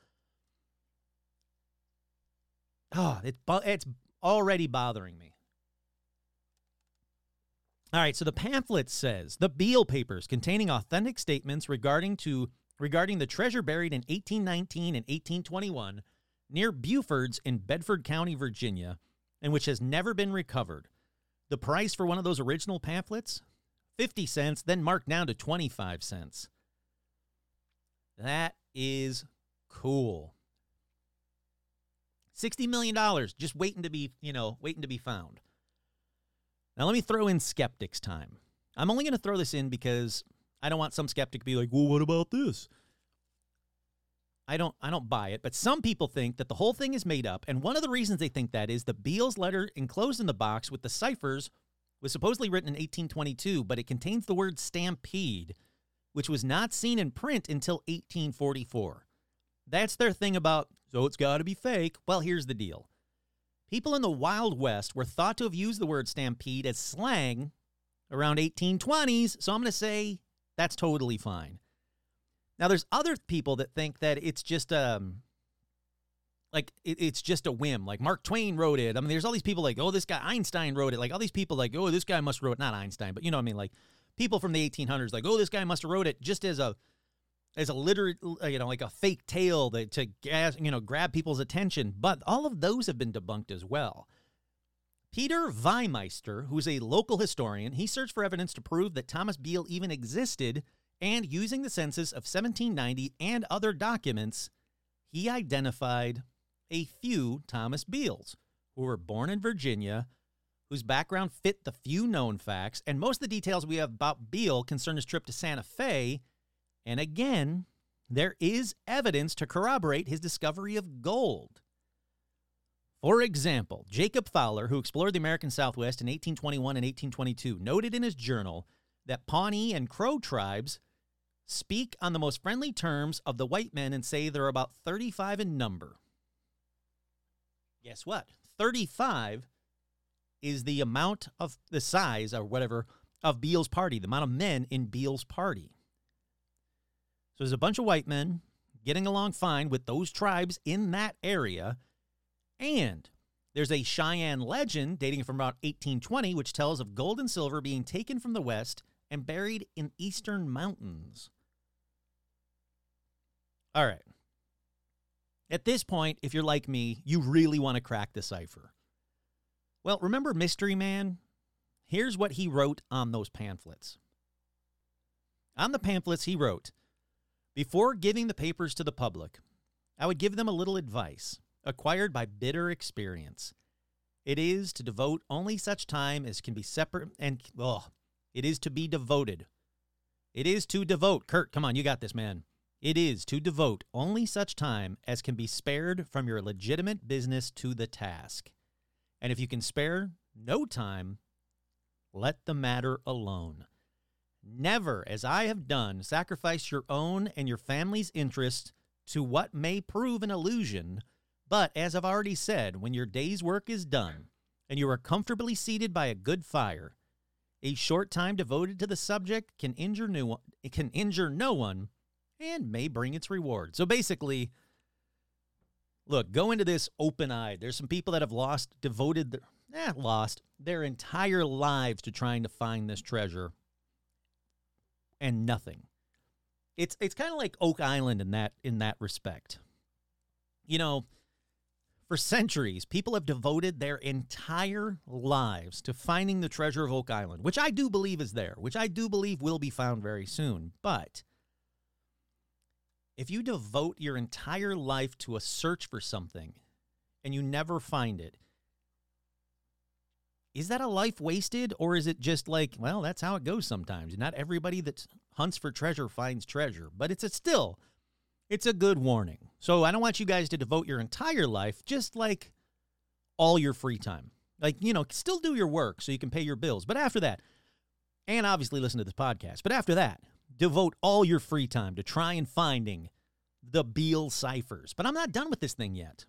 Oh it, bo- it's already bothering me. All right, so the pamphlet says the Beale papers containing authentic statements regarding to regarding the treasure buried in 1819 and 1821 near Buford's in Bedford County, Virginia, and which has never been recovered. The price for one of those original pamphlets, 50 cents, then marked down to 25 cents. That is cool. 60 million dollars just waiting to be, you know, waiting to be found. Now, let me throw in skeptics time. I'm only going to throw this in because I don't want some skeptic to be like, well, what about this? I don't I don't buy it, but some people think that the whole thing is made up, and one of the reasons they think that is the Beale's letter enclosed in the box with the ciphers was supposedly written in 1822, but it contains the word stampede, which was not seen in print until 1844. That's their thing about so it's got to be fake. Well, here's the deal. People in the Wild West were thought to have used the word stampede as slang around 1820s, so I'm going to say that's totally fine. Now, there's other people that think that it's just um like it, it's just a whim. Like Mark Twain wrote it. I mean, there's all these people like, oh, this guy Einstein wrote it. Like all these people like, oh, this guy must wrote not Einstein, but you know what I mean. Like people from the 1800s, like, oh, this guy must have wrote it just as a as a literate, uh, you know, like a fake tale that to gas, you know, grab people's attention. But all of those have been debunked as well. Peter Viemeister, who's a local historian, he searched for evidence to prove that Thomas Beale even existed, and using the census of 1790 and other documents, he identified a few Thomas Beales, who were born in Virginia, whose background fit the few known facts, and most of the details we have about Beale concern his trip to Santa Fe and again, there is evidence to corroborate his discovery of gold. For example, Jacob Fowler, who explored the American Southwest in 1821 and 1822, noted in his journal that Pawnee and Crow tribes speak on the most friendly terms of the white men and say they're about 35 in number. Guess what? 35 is the amount of the size or whatever of Beale's party, the amount of men in Beale's party. So there's a bunch of white men getting along fine with those tribes in that area. And there's a Cheyenne legend dating from about 1820, which tells of gold and silver being taken from the west and buried in eastern mountains. All right. At this point, if you're like me, you really want to crack the cipher. Well, remember Mystery Man? Here's what he wrote on those pamphlets. On the pamphlets, he wrote, before giving the papers to the public, I would give them a little advice, acquired by bitter experience. It is to devote only such time as can be separate and, oh, it is to be devoted. It is to devote, Kurt, come on, you got this, man. It is to devote only such time as can be spared from your legitimate business to the task. And if you can spare no time, let the matter alone. Never, as I have done, sacrifice your own and your family's interests to what may prove an illusion. But as I've already said, when your day's work is done and you are comfortably seated by a good fire, a short time devoted to the subject can injure it can injure no one and may bring its reward. So basically, look, go into this open-eyed. There's some people that have lost devoted their eh, lost their entire lives to trying to find this treasure and nothing. It's it's kind of like Oak Island in that in that respect. You know, for centuries, people have devoted their entire lives to finding the treasure of Oak Island, which I do believe is there, which I do believe will be found very soon. But if you devote your entire life to a search for something and you never find it, is that a life wasted or is it just like, well, that's how it goes sometimes. Not everybody that hunts for treasure finds treasure, but it's a still it's a good warning. So I don't want you guys to devote your entire life just like all your free time. Like, you know, still do your work so you can pay your bills. But after that, and obviously listen to this podcast, but after that, devote all your free time to try and finding the Beale ciphers. But I'm not done with this thing yet.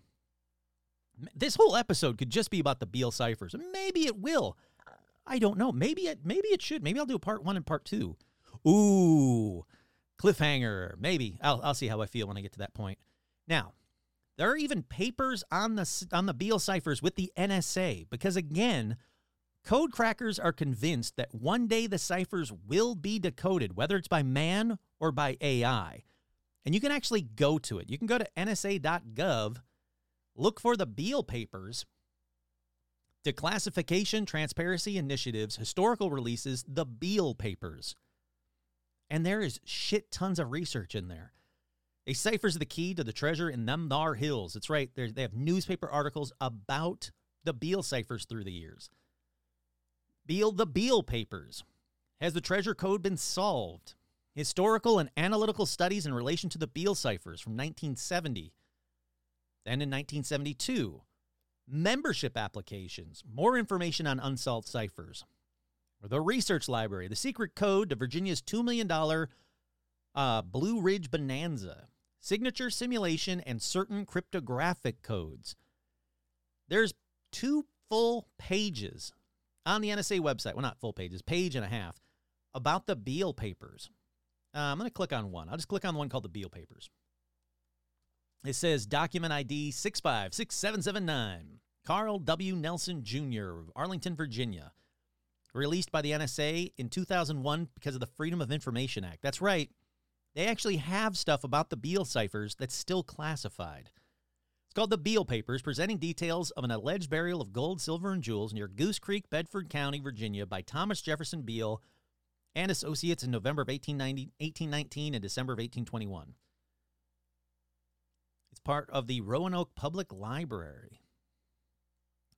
This whole episode could just be about the Beale ciphers. Maybe it will. I don't know. Maybe it maybe it should. Maybe I'll do a part 1 and part 2. Ooh, cliffhanger. Maybe. I'll I'll see how I feel when I get to that point. Now, there are even papers on the on the Beale ciphers with the NSA because again, code crackers are convinced that one day the ciphers will be decoded, whether it's by man or by AI. And you can actually go to it. You can go to nsa.gov, look for the Beale papers, Declassification Transparency Initiatives, historical releases, the Beale papers. And there is shit tons of research in there. A cipher's the key to the treasure in thar hills. It's right. They have newspaper articles about the Beale ciphers through the years. Beale the Beale papers. Has the treasure code been solved? Historical and analytical studies in relation to the Beale ciphers from 1970. Then in 1972, membership applications, more information on unsolved ciphers. The Research Library, the secret code to Virginia's $2 million uh, Blue Ridge Bonanza, signature simulation, and certain cryptographic codes. There's two full pages on the NSA website. Well, not full pages, page and a half about the Beale papers. Uh, I'm going to click on one. I'll just click on the one called the Beale papers. It says document ID 656779. Carl W. Nelson Jr. of Arlington, Virginia. Released by the NSA in 2001 because of the Freedom of Information Act. That's right. They actually have stuff about the Beale ciphers that's still classified. It's called the Beale Papers, presenting details of an alleged burial of gold, silver, and jewels near Goose Creek, Bedford County, Virginia, by Thomas Jefferson Beale and associates in November of 1890, 1819 and December of 1821. It's part of the Roanoke Public Library.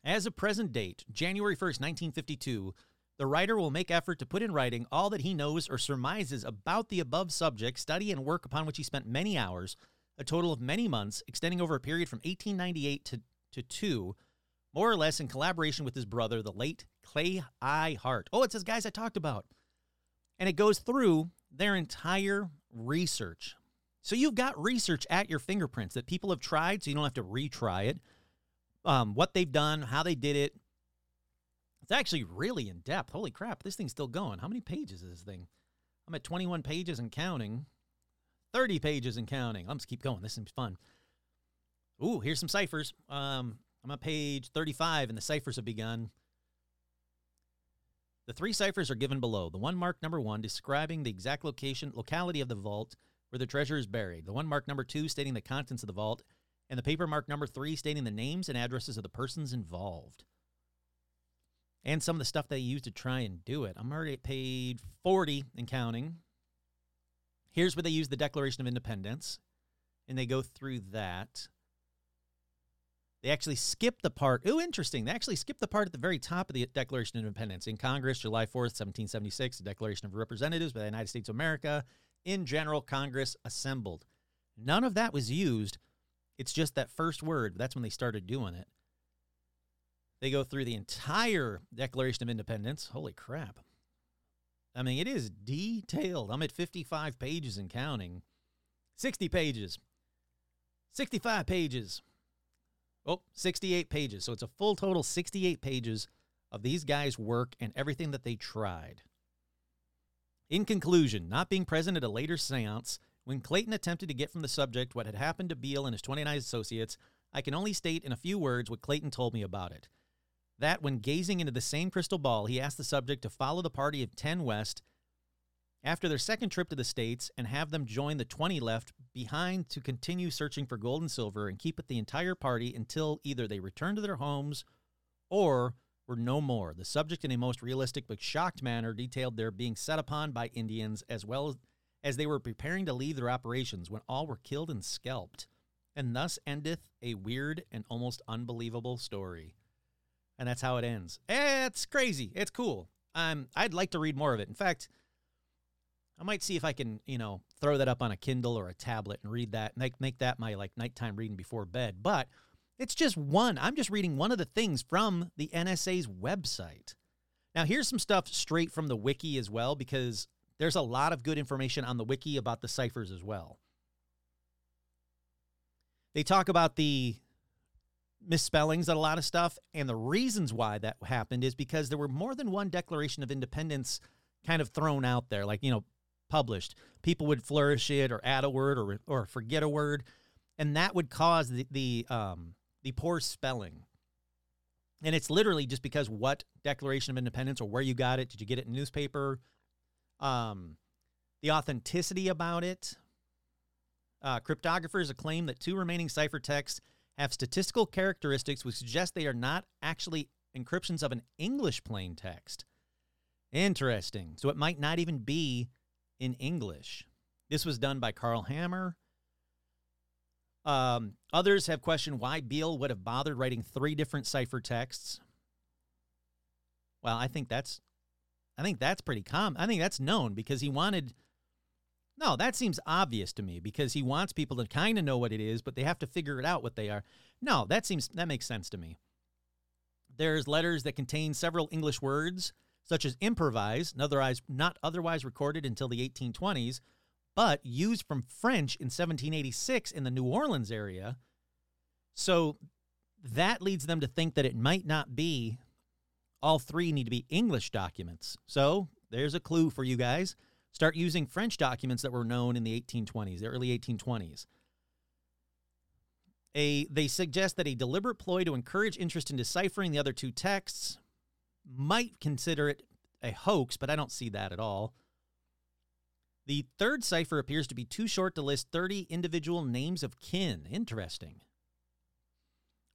As of present date, January 1st, 1952, the writer will make effort to put in writing all that he knows or surmises about the above subject, study, and work upon which he spent many hours, a total of many months, extending over a period from 1898 to, to 2, more or less in collaboration with his brother, the late Clay I. Hart. Oh, it says guys I talked about. And it goes through their entire research. So you've got research at your fingerprints that people have tried, so you don't have to retry it. Um, what they've done, how they did it, it's actually really in depth. Holy crap, this thing's still going. How many pages is this thing? I'm at 21 pages and counting. 30 pages and counting. Let's keep going. This seems fun. Ooh, here's some ciphers. Um, I'm on page 35, and the ciphers have begun. The three ciphers are given below. The one marked number one describing the exact location, locality of the vault where the treasure is buried. The one marked number two stating the contents of the vault, and the paper marked number three stating the names and addresses of the persons involved and some of the stuff they use to try and do it. I'm already at page 40 and counting. Here's where they use the Declaration of Independence, and they go through that. They actually skip the part. Oh, interesting. They actually skip the part at the very top of the Declaration of Independence. In Congress, July 4th, 1776, the Declaration of Representatives by the United States of America. In general, Congress assembled. None of that was used. It's just that first word. That's when they started doing it. They go through the entire Declaration of Independence. Holy crap. I mean, it is detailed. I'm at 55 pages and counting. 60 pages. 65 pages. Oh, 68 pages. So it's a full total 68 pages of these guys' work and everything that they tried. In conclusion, not being present at a later seance, when Clayton attempted to get from the subject what had happened to Beale and his 29 associates, I can only state in a few words what Clayton told me about it that when gazing into the same crystal ball, he asked the subject to follow the party of 10 West after their second trip to the States and have them join the 20 left behind to continue searching for gold and silver and keep with the entire party until either they returned to their homes or were no more. The subject, in a most realistic but shocked manner, detailed their being set upon by Indians as well as, as they were preparing to leave their operations when all were killed and scalped. And thus endeth a weird and almost unbelievable story. And that's how it ends. It's crazy. It's cool. Um, I'd like to read more of it. In fact, I might see if I can, you know, throw that up on a Kindle or a tablet and read that. Make make that my like nighttime reading before bed. But it's just one. I'm just reading one of the things from the NSA's website. Now, here's some stuff straight from the wiki as well, because there's a lot of good information on the wiki about the ciphers as well. They talk about the misspellings on a lot of stuff, and the reasons why that happened is because there were more than one Declaration of Independence kind of thrown out there, like, you know, published. People would flourish it or add a word or, or forget a word, and that would cause the, the, um, the poor spelling. And it's literally just because what Declaration of Independence or where you got it. Did you get it in newspaper? Um, the authenticity about it. Uh, cryptographers claim that two remaining ciphertexts have statistical characteristics which suggest they are not actually encryptions of an English plain text. Interesting. So it might not even be in English. This was done by Carl Hammer. Um, others have questioned why Beale would have bothered writing three different ciphertexts. Well, I think that's I think that's pretty common. I think that's known because he wanted No, that seems obvious to me because he wants people to kind of know what it is, but they have to figure it out what they are. No, that seems that makes sense to me. There's letters that contain several English words such as improvise, otherwise not otherwise recorded until the 1820s, but used from French in 1786 in the New Orleans area. So that leads them to think that it might not be all three need to be English documents. So there's a clue for you guys. Start using French documents that were known in the 1820s, the early 1820s. A, they suggest that a deliberate ploy to encourage interest in deciphering the other two texts might consider it a hoax, but I don't see that at all. The third cipher appears to be too short to list 30 individual names of kin. Interesting.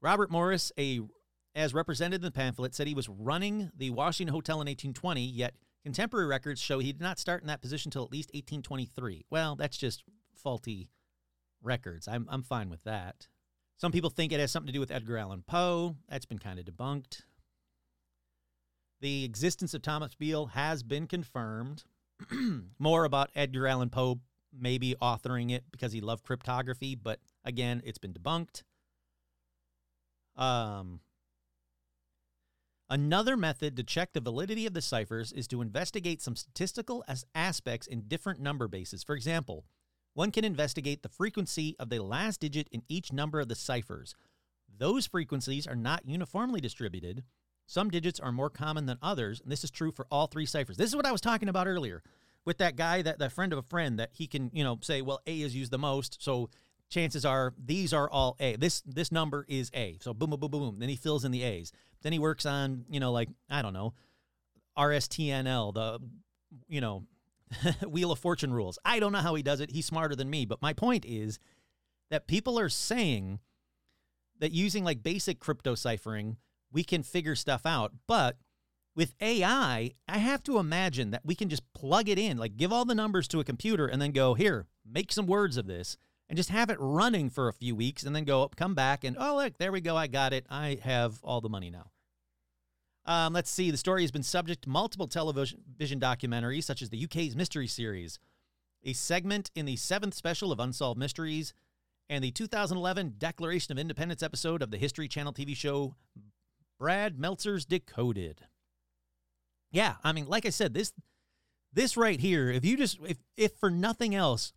Robert Morris, a as represented in the pamphlet, said he was running the Washington Hotel in 1820, yet contemporary records show he did not start in that position until at least 1823. Well, that's just faulty records. I'm, I'm fine with that. Some people think it has something to do with Edgar Allan Poe. That's been kind of debunked. The existence of Thomas Beale has been confirmed. More about Edgar Allan Poe maybe authoring it because he loved cryptography, but again, it's been debunked. Um, another method to check the validity of the ciphers is to investigate some statistical as aspects in different number bases. For example, one can investigate the frequency of the last digit in each number of the ciphers. Those frequencies are not uniformly distributed. Some digits are more common than others, and this is true for all three ciphers. This is what I was talking about earlier with that guy, that, that friend of a friend, that he can, you know, say, well, A is used the most, so chances are these are all A. This this number is A. So boom, boom, boom, boom. Then he fills in the A's. Then he works on, you know, like I don't know, RSTNL, the, you know, Wheel of Fortune rules. I don't know how he does it. He's smarter than me. But my point is that people are saying that using like basic crypto ciphering, we can figure stuff out. But with AI, I have to imagine that we can just plug it in, like give all the numbers to a computer and then go, here, make some words of this and just have it running for a few weeks and then go up, come back and, oh, look, there we go. I got it. I have all the money now. Um, let's see. The story has been subject to multiple television documentaries, such as the UK's Mystery Series, a segment in the seventh special of Unsolved Mysteries, and the 2011 Declaration of Independence episode of the History Channel TV show Brad Meltzer's Decoded. Yeah, I mean, like I said, this this right here, if you just if if for nothing else,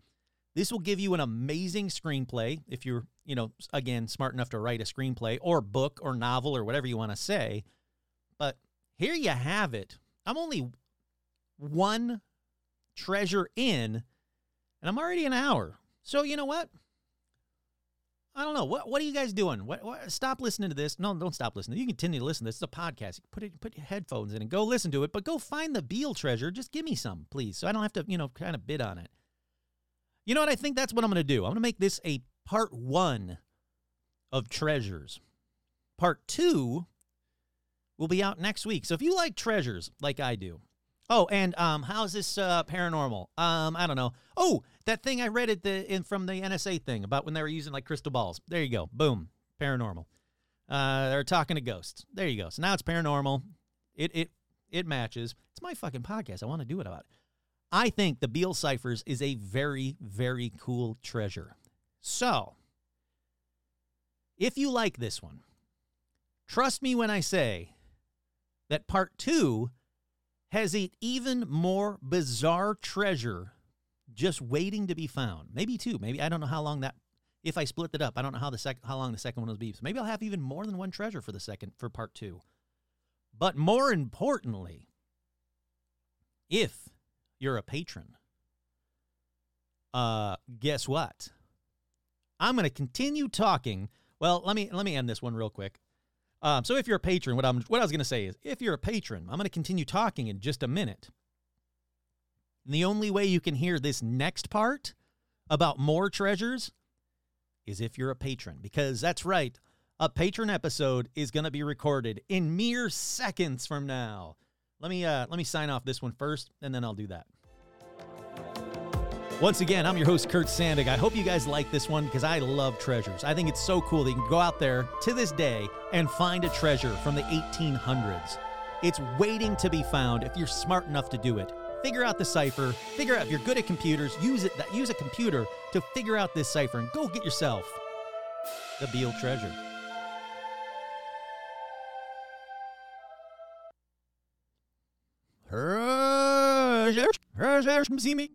this will give you an amazing screenplay if you're, you know, again, smart enough to write a screenplay or book or novel or whatever you want to say. But here you have it. I'm only one treasure in, and I'm already an hour. So you know what? I don't know. What what are you guys doing? What, what stop listening to this. No, don't stop listening. You can continue to listen. This is a podcast. Put it put your headphones in and go listen to it, but go find the Beale treasure. Just give me some, please. So I don't have to, you know, kind of bid on it. You know what? I think that's what I'm gonna do. I'm gonna make this a part one of treasures. Part two will be out next week. So if you like treasures like I do, oh, and um, how's this uh, paranormal? Um, I don't know. Oh, that thing I read at the in from the NSA thing about when they were using like crystal balls. There you go. Boom, paranormal. Uh, they're talking to ghosts. There you go. So now it's paranormal. It it it matches. It's my fucking podcast. I want to do it about it. I think the Beale ciphers is a very very cool treasure. So, if you like this one, trust me when I say that part 2 has an even more bizarre treasure just waiting to be found. Maybe two. Maybe I don't know how long that. If I split it up, I don't know how the sec- how long the second one will be. So maybe I'll have even more than one treasure for the second for part two. But more importantly, if you're a patron, uh, guess what? I'm going to continue talking. Well, let me let me end this one real quick. Um, so if you're a patron, what I'm what I was going to say is, if you're a patron, I'm going to continue talking in just a minute. And the only way you can hear this next part about more treasures is if you're a patron, because that's right, a patron episode is going to be recorded in mere seconds from now. Let me uh, let me sign off this one first, and then I'll do that. Once again, I'm your host, Kurt Sandig. I hope you guys like this one because I love treasures. I think it's so cool that you can go out there to this day and find a treasure from the 1800s. It's waiting to be found if you're smart enough to do it. Figure out the cipher. Figure out if you're good at computers. Use it. Use a computer to figure out this cipher and go get yourself the Beale treasure. See me.